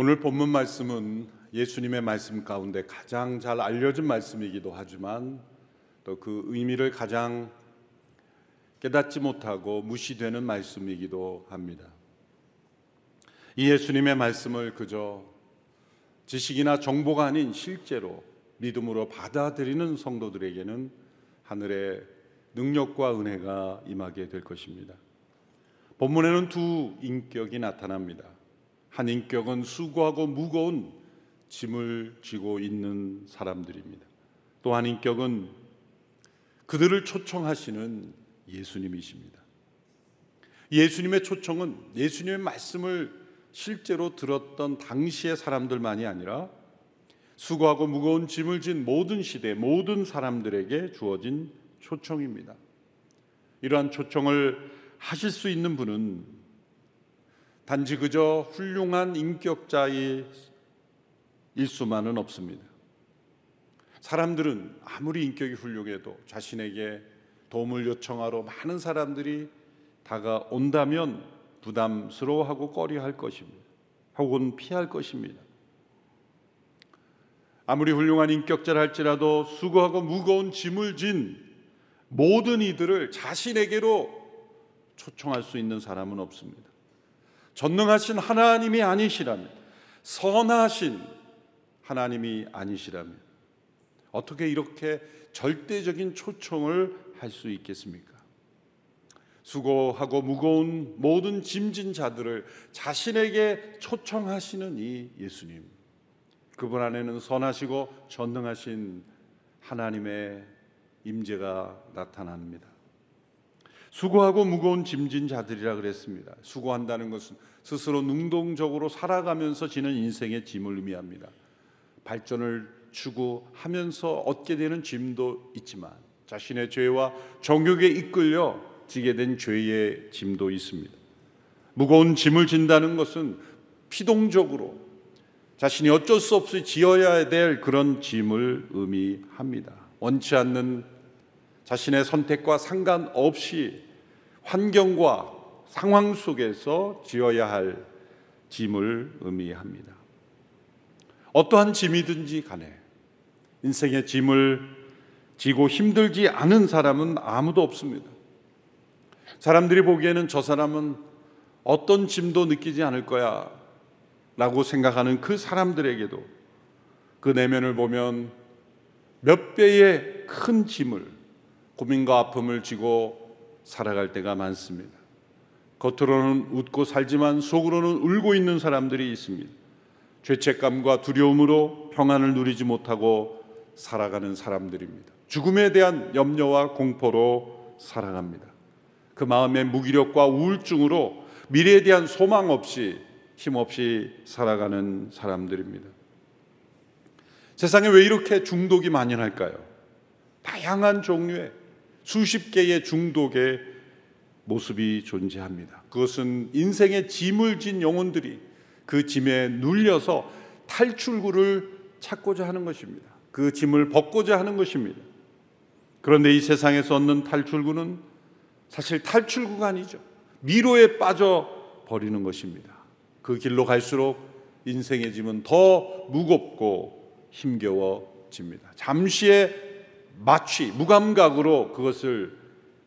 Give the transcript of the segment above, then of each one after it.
오늘 본문 말씀은 예수님의 말씀 가운데 가장 잘 알려진 말씀이기도 하지만 또 그 의미를 가장 깨닫지 못하고 무시되는 말씀이기도 합니다. 이 예수님의 말씀을 그저 지식이나 정보가 아닌 실제로 믿음으로 받아들이는 성도들에게는 하늘의 능력과 은혜가 임하게 될 것입니다. 본문에는 두 인격이 나타납니다. 한 인격은 수고하고 무거운 짐을 지고 있는 사람들입니다. 또 한 인격은 그들을 초청하시는 예수님이십니다. 예수님의 초청은 예수님의 말씀을 실제로 들었던 당시의 사람들만이 아니라 수고하고 무거운 짐을 진 모든 시대 모든 사람들에게 주어진 초청입니다. 이러한 초청을 하실 수 있는 분은 단지 그저 훌륭한 인격자일 수만은 없습니다. 사람들은 아무리 인격이 훌륭해도 자신에게 도움을 요청하러 많은 사람들이 다가온다면 부담스러워하고 꺼려할 것입니다. 혹은 피할 것입니다. 아무리 훌륭한 인격자라 할지라도 수고하고 무거운 짐을 진 모든 이들을 자신에게로 초청할 수 있는 사람은 없습니다. 전능하신 하나님이 아니시라면, 선하신 하나님이 아니시라면, 어떻게 이렇게 절대적인 초청을 할 수 있겠습니까? 수고하고 무거운 모든 짐진 자들을 자신에게 초청하시는 이 예수님. 그분 안에는 선하시고 전능하신 하나님의 임재가 나타납니다. 수고하고 무거운 짐진 자들이라 그랬습니다. 수고한다는 것은 스스로 능동적으로 살아가면서 지는 인생의 짐을 의미합니다. 발전을 추구하면서 얻게 되는 짐도 있지만 자신의 죄와 정욕에 이끌려 지게 된 죄의 짐도 있습니다. 무거운 짐을 진다는 것은 피동적으로 자신이 어쩔 수 없이 지어야 될 그런 짐을 의미합니다. 원치 않는 자신의 선택과 상관없이 환경과 상황 속에서 지어야 할 짐을 의미합니다. 어떠한 짐이든지 간에 인생의 짐을 지고 힘들지 않은 사람은 아무도 없습니다. 사람들이 보기에는 저 사람은 어떤 짐도 느끼지 않을 거야 라고 생각하는 그 사람들에게도 그 내면을 보면 몇 배의 큰 짐을 고민과 아픔을 지고 살아갈 때가 많습니다. 겉으로는 웃고 살지만 속으로는 울고 있는 사람들이 있습니다. 죄책감과 두려움으로 평안을 누리지 못하고 살아가는 사람들입니다. 죽음에 대한 염려와 공포로 살아갑니다. 그 마음의 무기력과 우울증으로 미래에 대한 소망 없이 힘없이 살아가는 사람들입니다. 세상에 왜 이렇게 중독이 만연할까요? 다양한 종류의 수십 개의 중독의 모습이 존재합니다. 그것은 인생의 짐을 진 영혼들이 그 짐에 눌려서 탈출구를 찾고자 하는 것입니다. 그 짐을 벗고자 하는 것입니다. 그런데 이 세상에서 얻는 탈출구는 사실 탈출구가 아니죠. 미로에 빠져 버리는 것입니다. 그 길로 갈수록 인생의 짐은 더 무겁고 힘겨워집니다. 잠시의 마취, 무감각으로 그것을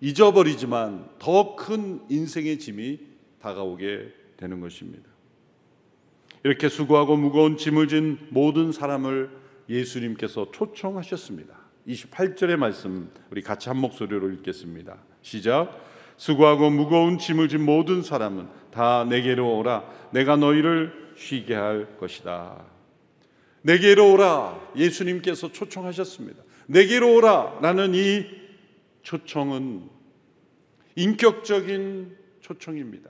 잊어버리지만 더 큰 인생의 짐이 다가오게 되는 것입니다. 이렇게 수고하고 무거운 짐을 진 모든 사람을 예수님께서 초청하셨습니다. 28절의 말씀 우리 같이 한 목소리로 읽겠습니다. 시작. 수고하고 무거운 짐을 진 모든 사람은 다 내게로 오라. 내가 너희를 쉬게 할 것이다. 내게로 오라. 예수님께서 초청하셨습니다. 내게로 오라라는 이 초청은 인격적인 초청입니다.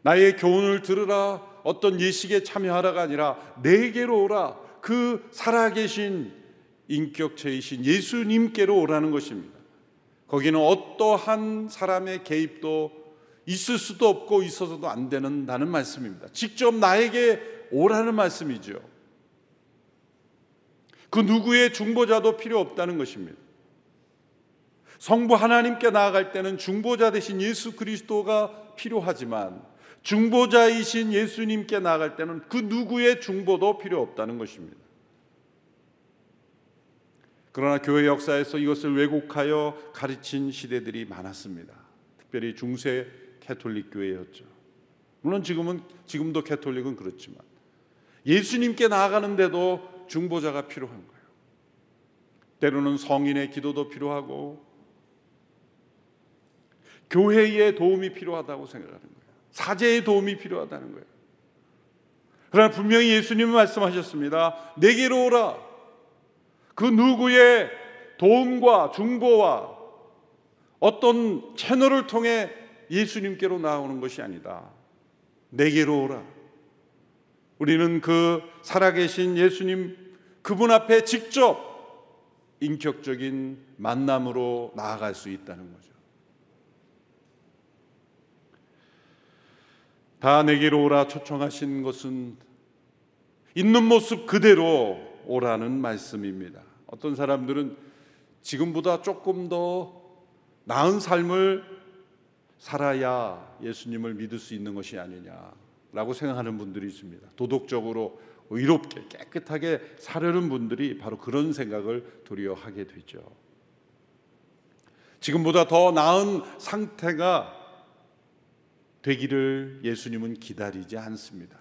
나의 교훈을 들으라. 어떤 예식에 참여하라가 아니라 내게로 오라. 그 살아계신 인격체이신 예수님께로 오라는 것입니다. 거기는 어떠한 사람의 개입도 있을 수도 없고 있어서도 안 되는다는 말씀입니다. 직접 나에게 오라는 말씀이죠. 그 누구의 중보자도 필요 없다는 것입니다. 성부 하나님께 나아갈 때는 중보자 대신 예수 그리스도가 필요하지만 중보자이신 예수님께 나갈 때는 그 누구의 중보도 필요 없다는 것입니다. 그러나 교회 역사에서 이것을 왜곡하여 가르친 시대들이 많았습니다. 특별히 중세 캐톨릭 교회였죠. 물론 지금은 지금도 캐톨릭은 그렇지만 예수님께 나아가는데도 중보자가 필요한 거예요. 때로는 성인의 기도도 필요하고 교회의 도움이 필요하다고 생각하는 거예요. 사제의 도움이 필요하다는 거예요. 그러나 분명히 예수님은 말씀하셨습니다. 내게로 오라. 그 누구의 도움과 중보와 어떤 채널을 통해 예수님께로 나오는 것이 아니다. 내게로 오라. 우리는 그 살아계신 예수님 그분 앞에 직접 인격적인 만남으로 나아갈 수 있다는 거죠. 다 내게로 오라 초청하신 것은 있는 모습 그대로 오라는 말씀입니다. 어떤 사람들은 지금보다 조금 더 나은 삶을 살아야 예수님을 믿을 수 있는 것이 아니냐라고 생각하는 분들이 있습니다. 도덕적으로 의롭게 깨끗하게 살려는 분들이 바로 그런 생각을 도리어 하게 되죠. 지금보다 더 나은 상태가 되기를 예수님은 기다리지 않습니다.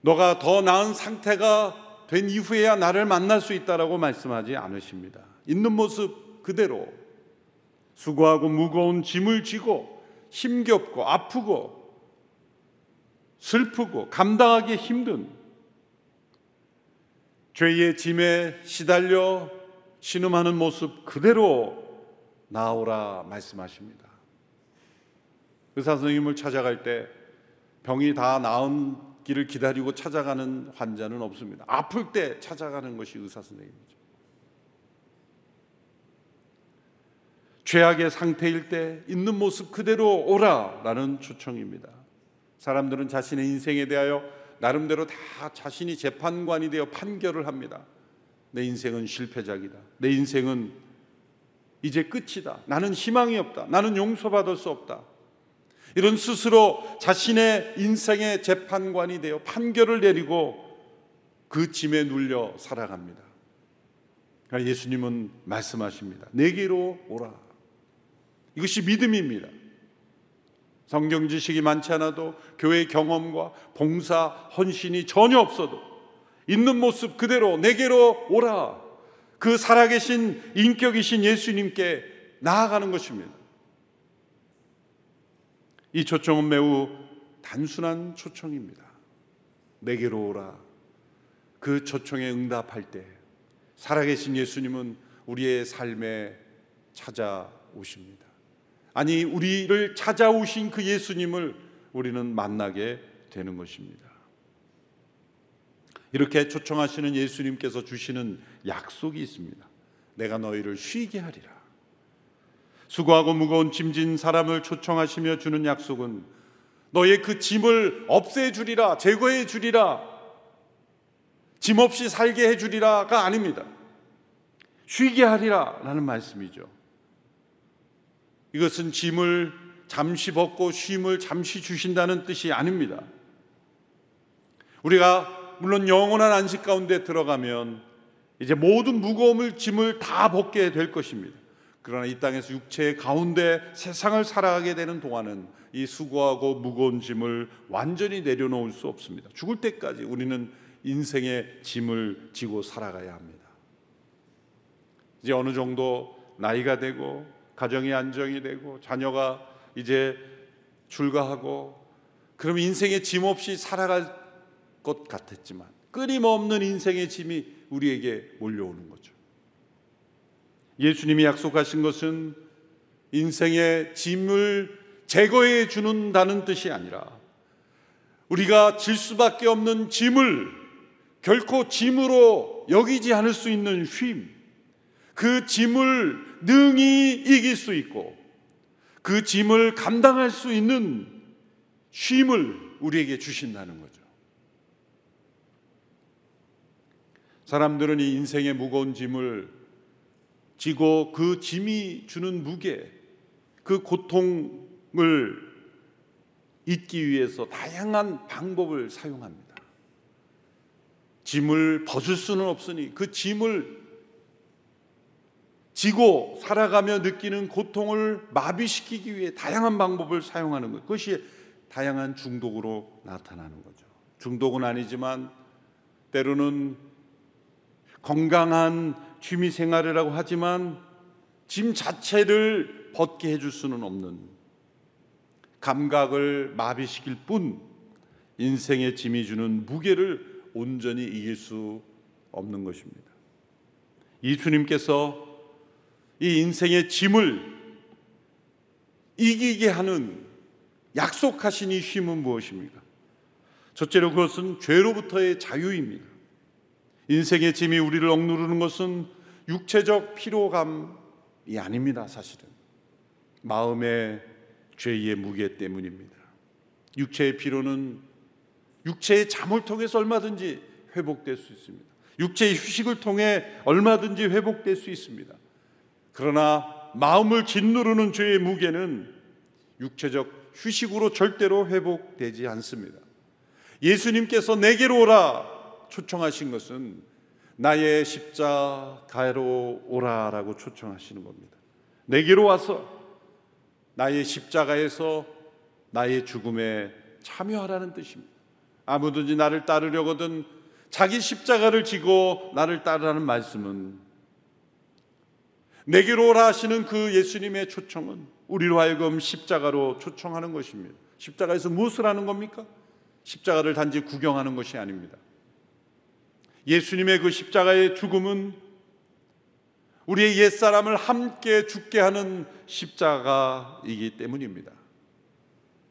너가 더 나은 상태가 된 이후에야 나를 만날 수 있다라고 말씀하지 않으십니다. 있는 모습 그대로 수고하고 무거운 짐을 지고 힘겹고 아프고 슬프고 감당하기 힘든 죄의 짐에 시달려 신음하는 모습 그대로 나오라 말씀하십니다. 의사 선생님을 찾아갈 때 병이 다 나은 길을 기다리고 찾아가는 환자는 없습니다. 아플 때 찾아가는 것이 의사 선생님이죠. 죄악의 상태일 때 있는 모습 그대로 오라라는 초청입니다. 사람들은 자신의 인생에 대하여 나름대로 다 자신이 재판관이 되어 판결을 합니다. 내 인생은 실패작이다. 내 인생은 이제 끝이다. 나는 희망이 없다. 나는 용서받을 수 없다. 이런 스스로 자신의 인생의 재판관이 되어 판결을 내리고 그 짐에 눌려 살아갑니다. 예수님은 말씀하십니다. 내게로 오라. 이것이 믿음입니다. 성경 지식이 많지 않아도 교회 경험과 봉사, 헌신이 전혀 없어도 있는 모습 그대로 내게로 오라. 그 살아계신 인격이신 예수님께 나아가는 것입니다. 이 초청은 매우 단순한 초청입니다. 내게로 오라. 그 초청에 응답할 때 살아계신 예수님은 우리의 삶에 찾아오십니다. 아니 우리를 찾아오신 그 예수님을 우리는 만나게 되는 것입니다. 이렇게 초청하시는 예수님께서 주시는 약속이 있습니다. 내가 너희를 쉬게 하리라. 수고하고 무거운 짐진 사람을 초청하시며 주는 약속은 너의 그 짐을 없애 주리라, 제거해 주리라, 짐 없이 살게 해 주리라가 아닙니다. 쉬게 하리라라는 말씀이죠. 이것은 짐을 잠시 벗고 쉼을 잠시 주신다는 뜻이 아닙니다. 우리가 물론 영원한 안식 가운데 들어가면 이제 모든 무거움을 짐을 다 벗게 될 것입니다. 그러나 이 땅에서 육체의 가운데 세상을 살아가게 되는 동안은 이 수고하고 무거운 짐을 완전히 내려놓을 수 없습니다. 죽을 때까지 우리는 인생의 짐을 지고 살아가야 합니다. 이제 어느 정도 나이가 되고 가정이 안정이 되고 자녀가 이제 출가하고 그럼 인생의 짐 없이 살아갈 것 같았지만 끊임없는 인생의 짐이 우리에게 몰려오는 거죠. 예수님이 약속하신 것은 인생의 짐을 제거해 주는다는 뜻이 아니라 우리가 질 수밖에 없는 짐을 결코 짐으로 여기지 않을 수 있는 쉼, 그 짐을 능히 이길 수 있고 그 짐을 감당할 수 있는 쉼을 우리에게 주신다는 거죠. 사람들은 이 인생의 무거운 짐을 지고 그 짐이 주는 무게, 그 고통을 잊기 위해서 다양한 방법을 사용합니다. 짐을 벗을 수는 없으니 그 짐을 지고 살아가며 느끼는 고통을 마비시키기 위해 다양한 방법을 사용하는 것. 그것이 다양한 중독으로 나타나는 거죠. 중독은 아니지만 때로는 건강한 취미 생활이라고 하지만 짐 자체를 벗게 해줄 수는 없는 감각을 마비시킬 뿐 인생의 짐이 주는 무게를 온전히 이길 수 없는 것입니다. 이 주님께서 이 인생의 짐을 이기게 하는 약속하신 이 쉼은 무엇입니까? 첫째로 그것은 죄로부터의 자유입니다. 인생의 짐이 우리를 억누르는 것은 육체적 피로감이 아닙니다, 사실은. 마음의 죄의 무게 때문입니다. 육체의 피로는 육체의 잠을 통해서 얼마든지 회복될 수 있습니다. 육체의 휴식을 통해 얼마든지 회복될 수 있습니다. 그러나 마음을 짓누르는 죄의 무게는 육체적 휴식으로 절대로 회복되지 않습니다. 예수님께서 내게로 오라 초청하신 것은 나의 십자가로 오라라고 초청하시는 겁니다. 내게로 와서 나의 십자가에서 나의 죽음에 참여하라는 뜻입니다. 아무든지 나를 따르려거든 자기 십자가를 지고 나를 따르라는 말씀은 내게로 오라 하시는 그 예수님의 초청은 우리로 하여금 십자가로 초청하는 것입니다. 십자가에서 무엇을 하는 겁니까? 십자가를 단지 구경하는 것이 아닙니다. 예수님의 그 십자가의 죽음은 우리의 옛사람을 함께 죽게 하는 십자가이기 때문입니다.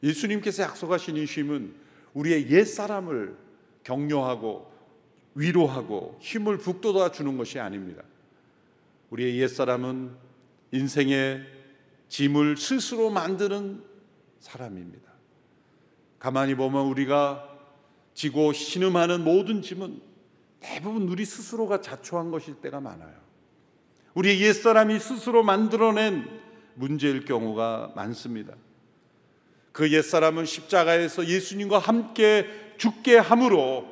예수님께서 약속하신 이 쉼은 우리의 옛사람을 격려하고 위로하고 힘을 북돋아 주는 것이 아닙니다. 우리의 옛사람은 인생의 짐을 스스로 만드는 사람입니다. 가만히 보면 우리가 지고 신음하는 모든 짐은 대부분 우리 스스로가 자초한 것일 때가 많아요. 우리의 옛사람이 스스로 만들어낸 문제일 경우가 많습니다. 그 옛사람은 십자가에서 예수님과 함께 죽게 함으로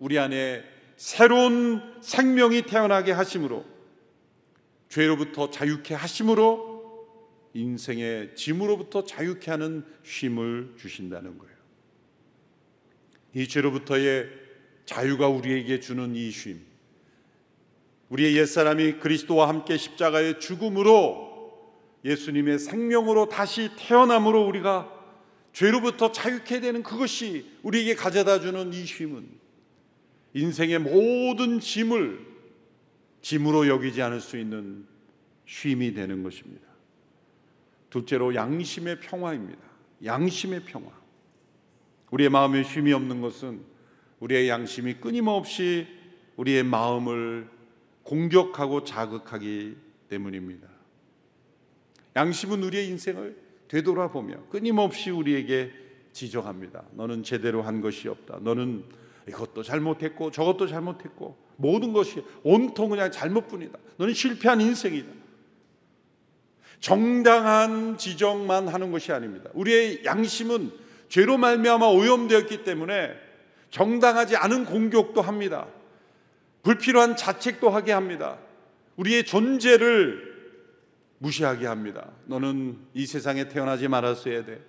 우리 안에 새로운 생명이 태어나게 하심으로 죄로부터 자유케 하심으로 인생의 짐으로부터 자유케 하는 쉼을 주신다는 거예요. 이 죄로부터의 자유가 우리에게 주는 이 쉼. 우리의 옛사람이 그리스도와 함께 십자가의 죽음으로 예수님의 생명으로 다시 태어남으로 우리가 죄로부터 자유케 되는 그것이 우리에게 가져다 주는 이 쉼은 인생의 모든 짐을 짐으로 여기지 않을 수 있는 쉼이 되는 것입니다. 둘째로 양심의 평화입니다. 양심의 평화. 우리의 마음에 쉼이 없는 것은 우리의 양심이 끊임없이 우리의 마음을 공격하고 자극하기 때문입니다. 양심은 우리의 인생을 되돌아보며 끊임없이 우리에게 지적합니다. 너는 제대로 한 것이 없다. 너는 이것도 잘못했고 저것도 잘못했고 모든 것이 온통 그냥 잘못뿐이다. 너는 실패한 인생이다. 정당한 지적만 하는 것이 아닙니다. 우리의 양심은 죄로 말미암아 오염되었기 때문에 정당하지 않은 공격도 합니다. 불필요한 자책도 하게 합니다. 우리의 존재를 무시하게 합니다. 너는 이 세상에 태어나지 말았어야 돼.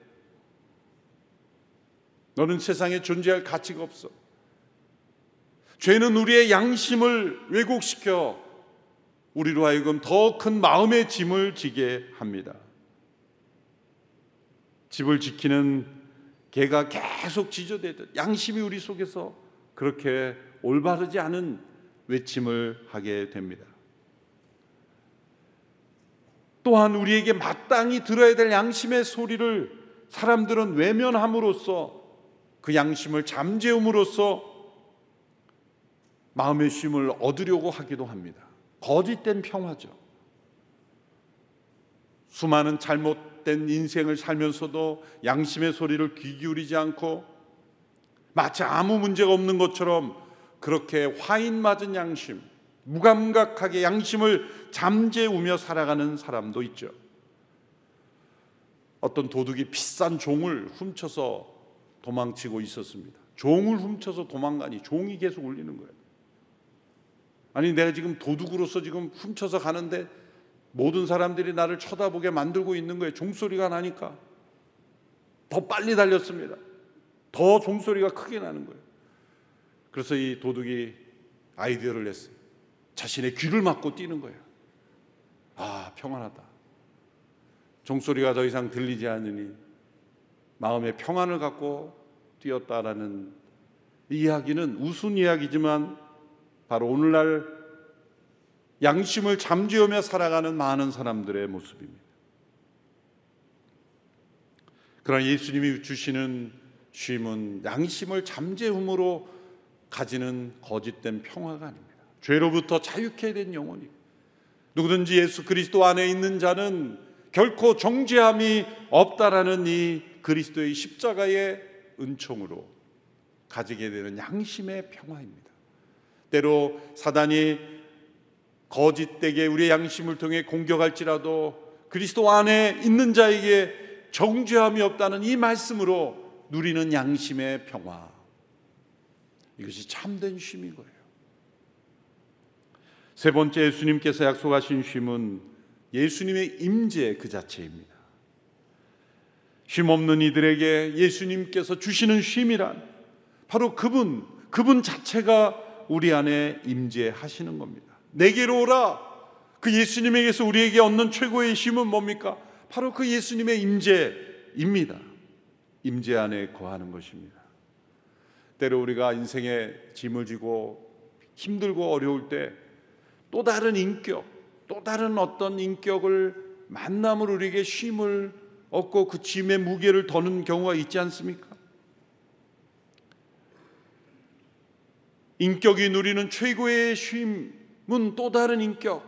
너는 세상에 존재할 가치가 없어. 죄는 우리의 양심을 왜곡시켜 우리로 하여금 더 큰 마음의 짐을 지게 합니다. 집을 지키는 개가 계속 지저대듯 양심이 우리 속에서 그렇게 올바르지 않은 외침을 하게 됩니다. 또한 우리에게 마땅히 들어야 될 양심의 소리를 사람들은 외면함으로써 그 양심을 잠재움으로써 마음의 쉼을 얻으려고 하기도 합니다. 거짓된 평화죠. 수많은 잘못된 인생을 살면서도 양심의 소리를 귀 기울이지 않고 마치 아무 문제가 없는 것처럼 그렇게 화인 맞은 양심, 무감각하게 양심을 잠재우며 살아가는 사람도 있죠. 어떤 도둑이 비싼 종을 훔쳐서 도망치고 있었습니다. 종을 훔쳐서 도망가니 종이 계속 울리는 거예요. 아니 내가 지금 도둑으로서 지금 훔쳐서 가는데 모든 사람들이 나를 쳐다보게 만들고 있는 거예요. 종소리가 나니까 더 빨리 달렸습니다. 더 종소리가 크게 나는 거예요. 그래서 이 도둑이 아이디어를 냈어요. 자신의 귀를 막고 뛰는 거예요. 아, 평안하다. 종소리가 더 이상 들리지 않으니 마음의 평안을 갖고 뛰었다라는 이야기는 우스운 이야기지만 바로 오늘날 양심을 잠재우며 살아가는 많은 사람들의 모습입니다. 그러나 예수님이 주시는 쉼은 양심을 잠재움으로 가지는 거짓된 평화가 아닙니다. 죄로부터 자유케 된 영혼이 누구든지 예수 그리스도 안에 있는 자는 결코 정죄함이 없다라는 이 그리스도의 십자가의 은총으로 가지게 되는 양심의 평화입니다. 때로 사단이 거짓되게 우리의 양심을 통해 공격할지라도 그리스도 안에 있는 자에게 정죄함이 없다는 이 말씀으로 누리는 양심의 평화. 이것이 참된 쉼인 거예요. 세 번째 예수님께서 약속하신 쉼은 예수님의 임재 그 자체입니다. 쉼 없는 이들에게 예수님께서 주시는 쉼이란 바로 그분, 그분 자체가 우리 안에 임재하시는 겁니다. 내게로 오라. 그 예수님에게서 우리에게 얻는 최고의 쉼은 뭡니까? 바로 그 예수님의 임재입니다. 임재 안에 거하는 것입니다. 때로 우리가 인생에 짐을 지고 힘들고 어려울 때 또 다른 인격, 또 다른 어떤 인격을 만남으로 우리에게 쉼을 얻고 그 짐의 무게를 더는 경우가 있지 않습니까? 인격이 누리는 최고의 쉼은 또 다른 인격.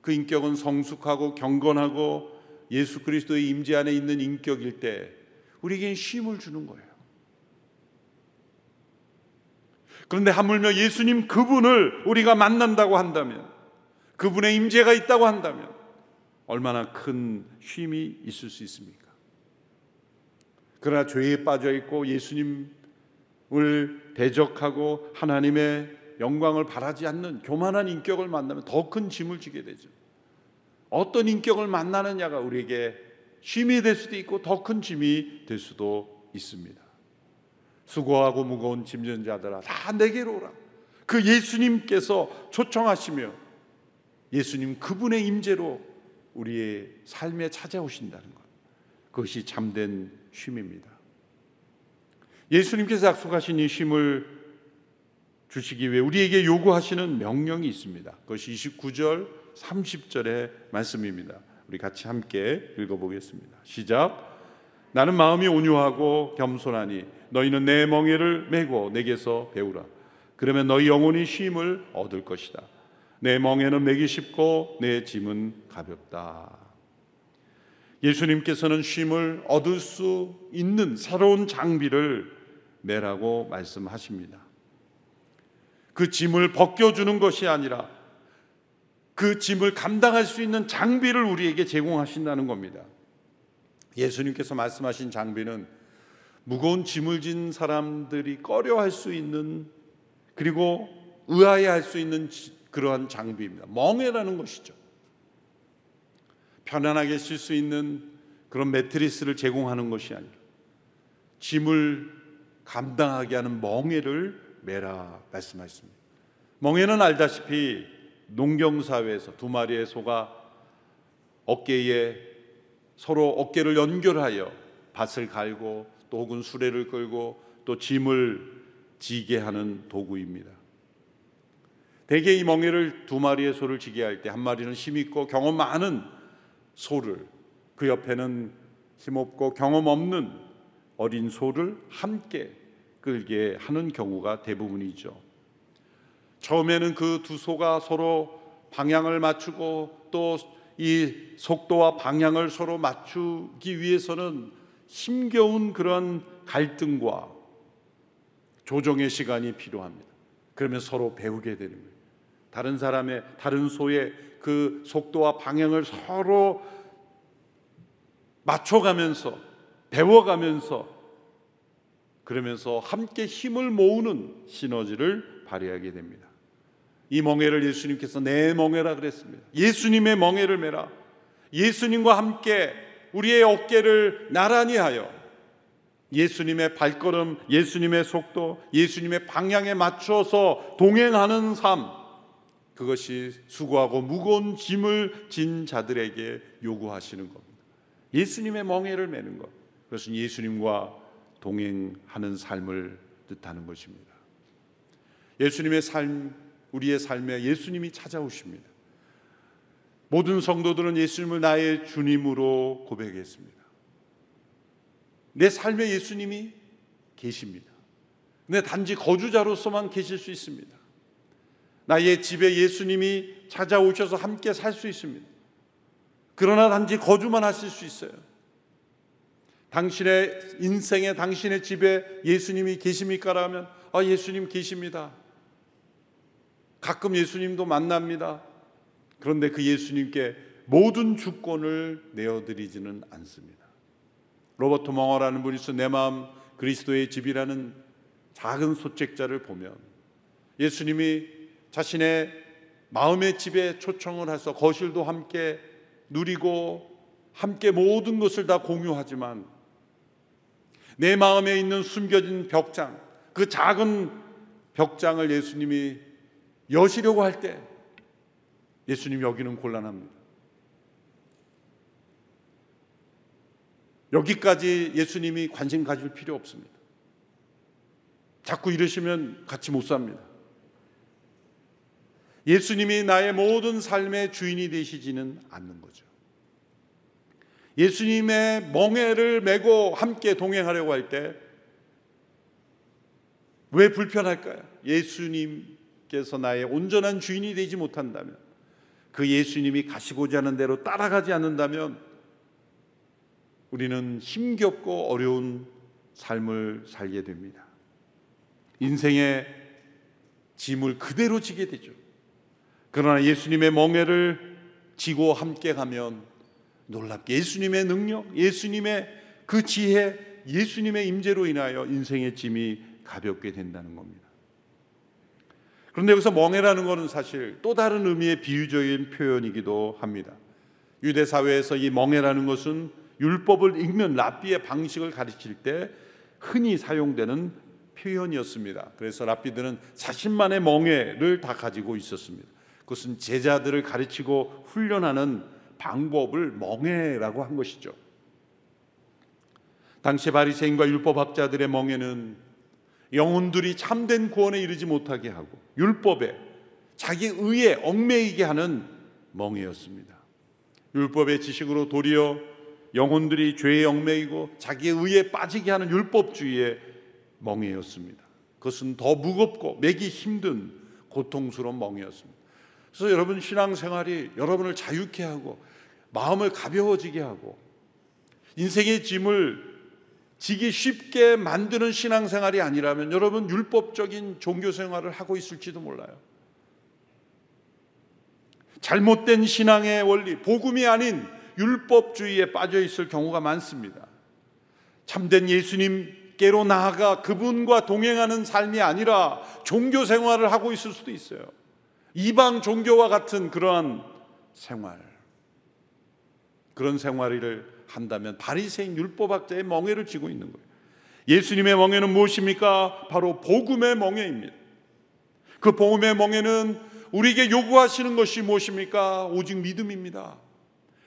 그 인격은 성숙하고 경건하고 예수 그리스도의 임재 안에 있는 인격일 때 우리에겐 쉼을 주는 거예요. 그런데 하물며 예수님 그분을 우리가 만난다고 한다면 그분의 임재가 있다고 한다면 얼마나 큰 쉼이 있을 수 있습니까? 그러나 죄에 빠져 있고 예수님 을 대적하고 하나님의 영광을 바라지 않는 교만한 인격을 만나면 더 큰 짐을 지게 되죠. 어떤 인격을 만나느냐가 우리에게 쉼이 될 수도 있고 더 큰 짐이 될 수도 있습니다. 수고하고 무거운 짐진 자들아 다 내게로 오라. 그 예수님께서 초청하시며 예수님 그분의 임재로 우리의 삶에 찾아오신다는 것. 그것이 참된 쉼입니다. 예수님께서 약속하신 이 쉼을 주시기 위해 우리에게 요구하시는 명령이 있습니다. 그것이 29절, 30절의 말씀입니다. 우리 같이 함께 읽어보겠습니다. 시작. 나는 마음이 온유하고 겸손하니 너희는 내 멍에를 메고 내게서 배우라. 그러면 너희 영혼이 쉼을 얻을 것이다. 내 멍에는 매기 쉽고 내 짐은 가볍다. 예수님께서는 쉼을 얻을 수 있는 새로운 장비를 매라고 말씀하십니다. 그 짐을 벗겨주는 것이 아니라 그 짐을 감당할 수 있는 장비를 우리에게 제공하신다는 겁니다. 예수님께서 말씀하신 장비는 무거운 짐을 진 사람들이 꺼려할 수 있는 그리고 의아해할 수 있는 그러한 장비입니다. 멍에라는 것이죠. 편안하게 쉴 수 있는 그런 매트리스를 제공하는 것이 아니라 짐을 감당하게 하는 멍에를 매라 말씀하셨습니다. 멍에는 알다시피 농경 사회에서 두 마리의 소가 어깨에 서로 어깨를 연결하여 밭을 갈고 또 혹은 수레를 끌고 또 짐을 지게 하는 도구입니다. 대개 이 멍에를 두 마리의 소를 지게 할 때 한 마리는 힘 있고 경험 많은 소를 그 옆에는 힘 없고 경험 없는 어린 소를 함께 끌게 하는 경우가 대부분이죠. 처음에는 그 두 소가 서로 방향을 맞추고 또 이 속도와 방향을 서로 맞추기 위해서는 힘겨운 그런 갈등과 조정의 시간이 필요합니다. 그러면 서로 배우게 되는 거예요. 다른 사람의 다른 소의 그 속도와 방향을 서로 맞춰가면서 배워가면서 그러면서 함께 힘을 모으는 시너지를 발휘하게 됩니다. 이 멍해를 예수님께서 내 멍해라 그랬습니다. 예수님의 멍해를 메라. 예수님과 함께 우리의 어깨를 나란히 하여 예수님의 발걸음, 예수님의 속도, 예수님의 방향에 맞춰서 동행하는 삶, 그것이 수고하고 무거운 짐을 진 자들에게 요구하시는 겁니다. 예수님의 멍에를 매는 것. 그것은 예수님과 동행하는 삶을 뜻하는 것입니다. 예수님의 삶, 우리의 삶에 예수님이 찾아오십니다. 모든 성도들은 예수님을 나의 주님으로 고백했습니다. 내 삶에 예수님이 계십니다. 내 단지 거주자로서만 계실 수 있습니다. 나의 집에 예수님이 찾아오셔서 함께 살 수 있습니다. 그러나 단지 거주만 하실 수 있어요. 당신의 인생에 당신의 집에 예수님이 계십니까? 라면 아 예수님 계십니다. 가끔 예수님도 만납니다. 그런데 그 예수님께 모든 주권을 내어드리지는 않습니다. 로버트 멍어라는 분이 있어 내 마음 그리스도의 집이라는 작은 소책자를 보면 예수님이 자신의 마음의 집에 초청을 해서 거실도 함께 누리고 함께 모든 것을 다 공유하지만 내 마음에 있는 숨겨진 벽장, 그 작은 벽장을 예수님이 여시려고 할 때 예수님 여기는 곤란합니다. 여기까지 예수님이 관심 가질 필요 없습니다. 자꾸 이러시면 같이 못 삽니다. 예수님이 나의 모든 삶의 주인이 되시지는 않는 거죠. 예수님의 멍에를 메고 함께 동행하려고 할 때 왜 불편할까요? 예수님께서 나의 온전한 주인이 되지 못한다면 그 예수님이 가시고자 하는 대로 따라가지 않는다면 우리는 힘겹고 어려운 삶을 살게 됩니다. 인생의 짐을 그대로 지게 되죠. 그러나 예수님의 멍에를 지고 함께 가면 놀랍게 예수님의 능력, 예수님의 그 지혜, 예수님의 임재로 인하여 인생의 짐이 가볍게 된다는 겁니다. 그런데 여기서 멍해라는 것은 사실 또 다른 의미의 비유적인 표현이기도 합니다. 유대 사회에서 이 멍해라는 것은 율법을 읽는 랍비의 방식을 가르칠 때 흔히 사용되는 표현이었습니다. 그래서 랍비들은 자신만의 멍해를 다 가지고 있었습니다. 그것은 제자들을 가르치고 훈련하는 방법을 멍해라고 한 것이죠. 당시 바리새인과 율법학자들의 멍해는 영혼들이 참된 구원에 이르지 못하게 하고 율법에 자기 의에 얽매이게 하는 멍해였습니다. 율법의 지식으로 도리어 영혼들이 죄에 얽매이고 자기의 의에 빠지게 하는 율법주의의 멍해였습니다. 그것은 더 무겁고 매기 힘든 고통스러운 멍해였습니다. 그래서 여러분 신앙생활이 여러분을 자유케 하고 마음을 가벼워지게 하고 인생의 짐을 지기 쉽게 만드는 신앙생활이 아니라면 여러분 율법적인 종교생활을 하고 있을지도 몰라요. 잘못된 신앙의 원리, 복음이 아닌 율법주의에 빠져 있을 경우가 많습니다. 참된 예수님께로 나아가 그분과 동행하는 삶이 아니라 종교 생활을 하고 있을 수도 있어요. 이방 종교와 같은 그러한 생활. 그런 생활을 한다면 바리새인 율법학자의 멍에를 쥐고 있는 거예요. 예수님의 멍에는 무엇입니까? 바로 복음의 멍에입니다. 그 복음의 멍에는 우리에게 요구하시는 것이 무엇입니까? 오직 믿음입니다.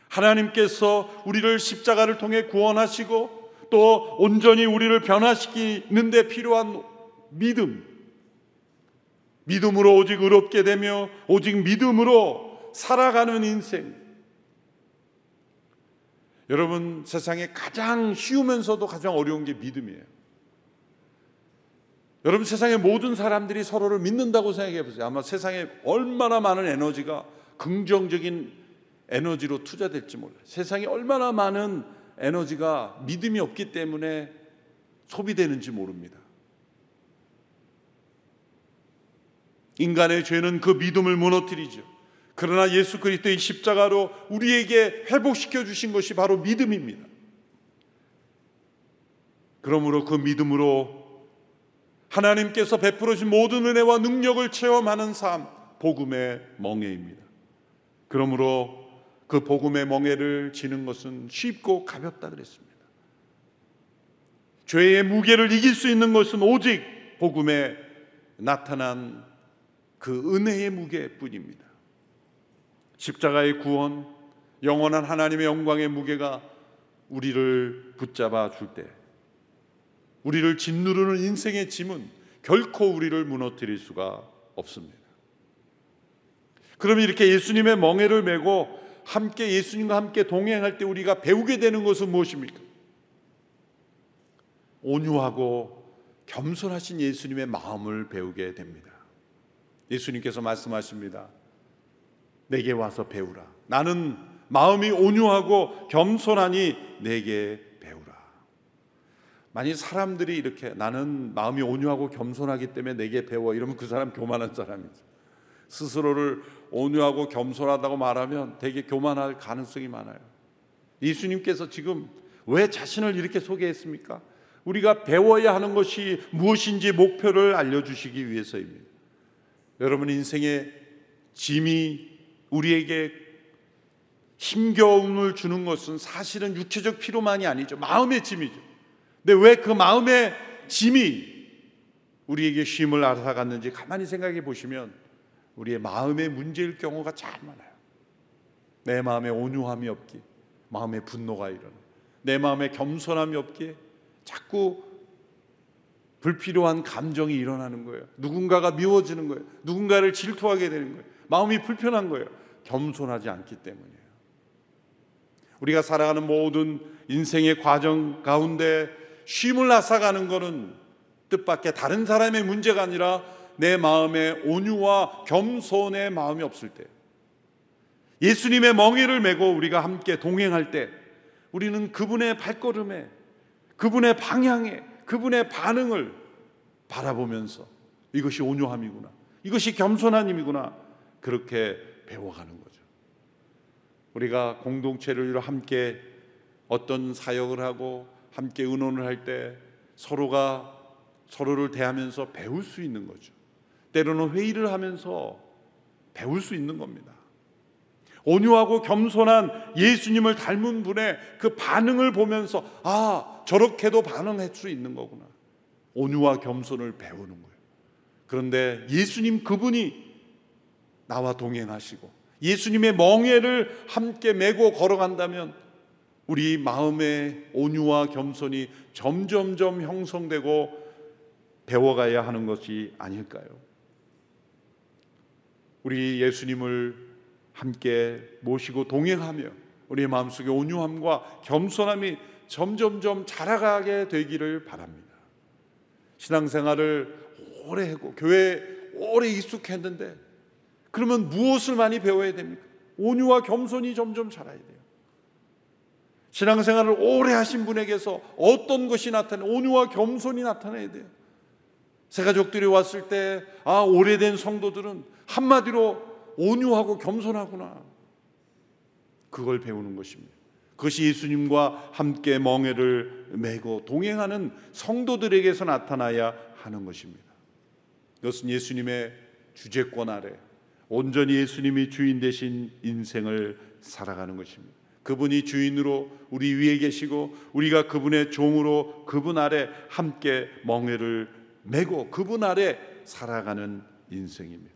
하나님께서 우리를 십자가를 통해 구원하시고 또 온전히 우리를 변화시키는 데 필요한 믿음. 믿음으로 오직 의롭게 되며 오직 믿음으로 살아가는 인생. 여러분 세상에 가장 쉬우면서도 가장 어려운 게 믿음이에요. 여러분 세상의 모든 사람들이 서로를 믿는다고 생각해 보세요. 아마 세상에 얼마나 많은 에너지가 긍정적인 에너지로 투자될지 몰라요. 세상에 얼마나 많은 에너지가 믿음이 없기 때문에 소비되는지 모릅니다. 인간의 죄는 그 믿음을 무너뜨리죠. 그러나 예수 그리스도의 십자가로 우리에게 회복시켜 주신 것이 바로 믿음입니다. 그러므로 그 믿음으로 하나님께서 베풀어 신 모든 은혜와 능력을 체험하는 삶, 복음의 멍에입니다. 그러므로 그 복음의 멍에를 지는 것은 쉽고 가볍다 그랬습니다. 죄의 무게를 이길 수 있는 것은 오직 복음에 나타난 그 은혜의 무게뿐입니다. 십자가의 구원, 영원한 하나님의 영광의 무게가 우리를 붙잡아 줄 때, 우리를 짓누르는 인생의 짐은 결코 우리를 무너뜨릴 수가 없습니다. 그럼 이렇게 예수님의 멍에를 메고 함께 예수님과 함께 동행할 때 우리가 배우게 되는 것은 무엇입니까? 온유하고 겸손하신 예수님의 마음을 배우게 됩니다. 예수님께서 말씀하십니다. 내게 와서 배우라. 나는 마음이 온유하고 겸손하니 내게 배우라. 만약 사람들이 이렇게 나는 마음이 온유하고 겸손하기 때문에 내게 배워 이러면 그 사람 교만한 사람이죠. 스스로를 온유하고 겸손하다고 말하면 되게 교만할 가능성이 많아요. 예수님께서 지금 왜 자신을 이렇게 소개했습니까? 우리가 배워야 하는 것이 무엇인지 목표를 알려주시기 위해서입니다. 여러분 인생의 짐이 우리에게 힘겨움을 주는 것은 사실은 육체적 피로만이 아니죠. 마음의 짐이죠. 근데 왜 그 마음의 짐이 우리에게 쉼을 앗아갔는지 가만히 생각해 보시면 우리의 마음의 문제일 경우가 참 많아요. 내 마음에 온유함이 없기, 마음에 분노가 일어나, 내 마음에 겸손함이 없기에 자꾸 불필요한 감정이 일어나는 거예요. 누군가가 미워지는 거예요. 누군가를 질투하게 되는 거예요. 마음이 불편한 거예요. 겸손하지 않기 때문이에요. 우리가 살아가는 모든 인생의 과정 가운데 쉼을 앗아가는 것은 뜻밖의 다른 사람의 문제가 아니라 내 마음에 온유와 겸손의 마음이 없을 때 예수님의 멍에를 메고 우리가 함께 동행할 때 우리는 그분의 발걸음에 그분의 방향에 그분의 반응을 바라보면서 이것이 온유함이구나. 이것이 겸손한 힘이구나. 그렇게 배워가는 거죠. 우리가 공동체를 이루 함께 어떤 사역을 하고 함께 의논을 할 때 서로가 서로를 대하면서 배울 수 있는 거죠. 때로는 회의를 하면서 배울 수 있는 겁니다. 온유하고 겸손한 예수님을 닮은 분의 그 반응을 보면서 아, 저렇게도 반응할 수 있는 거구나. 온유와 겸손을 배우는 거예요. 그런데 예수님 그분이 나와 동행하시고 예수님의 멍에를 함께 메고 걸어간다면 우리 마음의 온유와 겸손이 점점점 형성되고 배워가야 하는 것이 아닐까요? 우리 예수님을 함께 모시고 동행하며 우리의 마음속에 온유함과 겸손함이 점점점 자라가게 되기를 바랍니다. 신앙생활을 오래 하고 교회에 오래 익숙했는데 그러면 무엇을 많이 배워야 됩니까? 온유와 겸손이 점점 자라야 돼요. 신앙생활을 오래 하신 분에게서 어떤 것이 나타나 온유와 겸손이 나타나야 돼요. 새 가족들이 왔을 때 아, 오래된 성도들은 한마디로 온유하고 겸손하구나. 그걸 배우는 것입니다. 그것이 예수님과 함께 멍에를 메고 동행하는 성도들에게서 나타나야 하는 것입니다. 이것은 예수님의 주재권 아래 온전히 예수님이 주인 되신 인생을 살아가는 것입니다. 그분이 주인으로 우리 위에 계시고 우리가 그분의 종으로 그분 아래 함께 멍에를 메고 그분 아래 살아가는 인생입니다.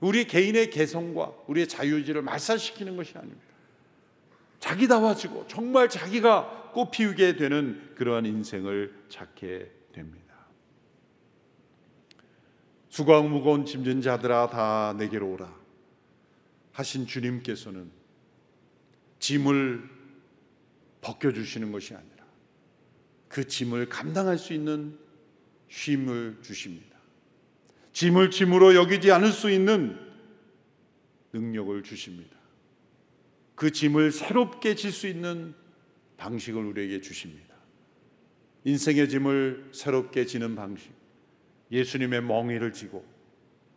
우리 개인의 개성과 우리의 자유지를 말살시키는 것이 아닙니다. 자기다워지고 정말 자기가 꽃피우게 되는 그러한 인생을 찾게 됩니다. 수고하고 무거운 짐진 자들아 다 내게로 오라 하신 주님께서는 짐을 벗겨 주시는 것이 아니라 그 짐을 감당할 수 있는 쉼을 주십니다. 짐을 짐으로 여기지 않을 수 있는 능력을 주십니다. 그 짐을 새롭게 질 수 있는 방식을 우리에게 주십니다. 인생의 짐을 새롭게 지는 방식. 예수님의 멍에를 지고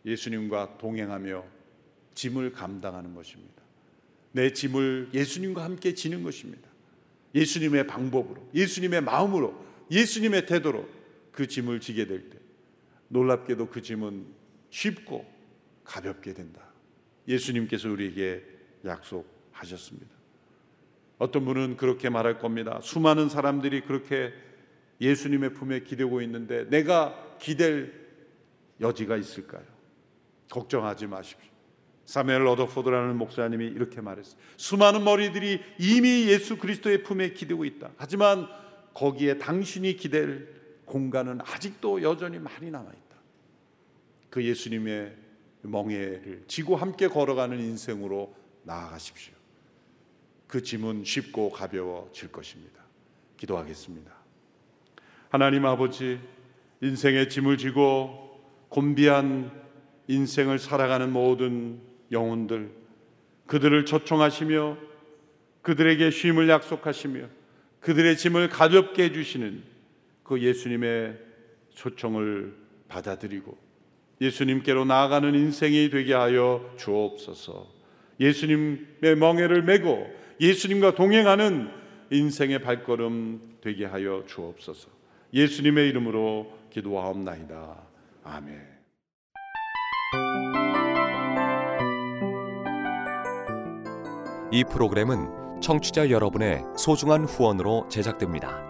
예수님과 동행하며 짐을 감당하는 것입니다. 내 짐을 예수님과 함께 지는 것입니다. 예수님의 방법으로, 예수님의 마음으로 예수님의 태도로 그 짐을 지게 될 때 놀랍게도 그 짐은 쉽고 가볍게 된다. 예수님께서 우리에게 약속하셨습니다. 어떤 분은 그렇게 말할 겁니다. 수많은 사람들이 그렇게 예수님의 품에 기대고 있는데 내가 기댈 여지가 있을까요? 걱정하지 마십시오. 사멜 러더포드라는 목사님이 이렇게 말했어요. 수많은 머리들이 이미 예수 그리스도의 품에 기대고 있다. 하지만 거기에 당신이 기댈 공간은 아직도 여전히 많이 남아 있다. 그 예수님의 멍에를 지고 함께 걸어가는 인생으로 나아가십시오. 그 짐은 쉽고 가벼워질 것입니다. 기도하겠습니다. 하나님 아버지, 인생의 짐을 지고 곤비한 인생을 살아가는 모든 영혼들, 그들을 초청하시며 그들에게 쉼을 약속하시며 그들의 짐을 가볍게 해주시는 그 예수님의 초청을 받아들이고 예수님께로 나아가는 인생이 되게 하여 주옵소서. 예수님의 멍에를 메고 예수님과 동행하는 인생의 발걸음 되게 하여 주옵소서. 예수님의 이름으로 기도하옵나이다. 아멘. 이 프로그램은 청취자 여러분의 소중한 후원으로 제작됩니다.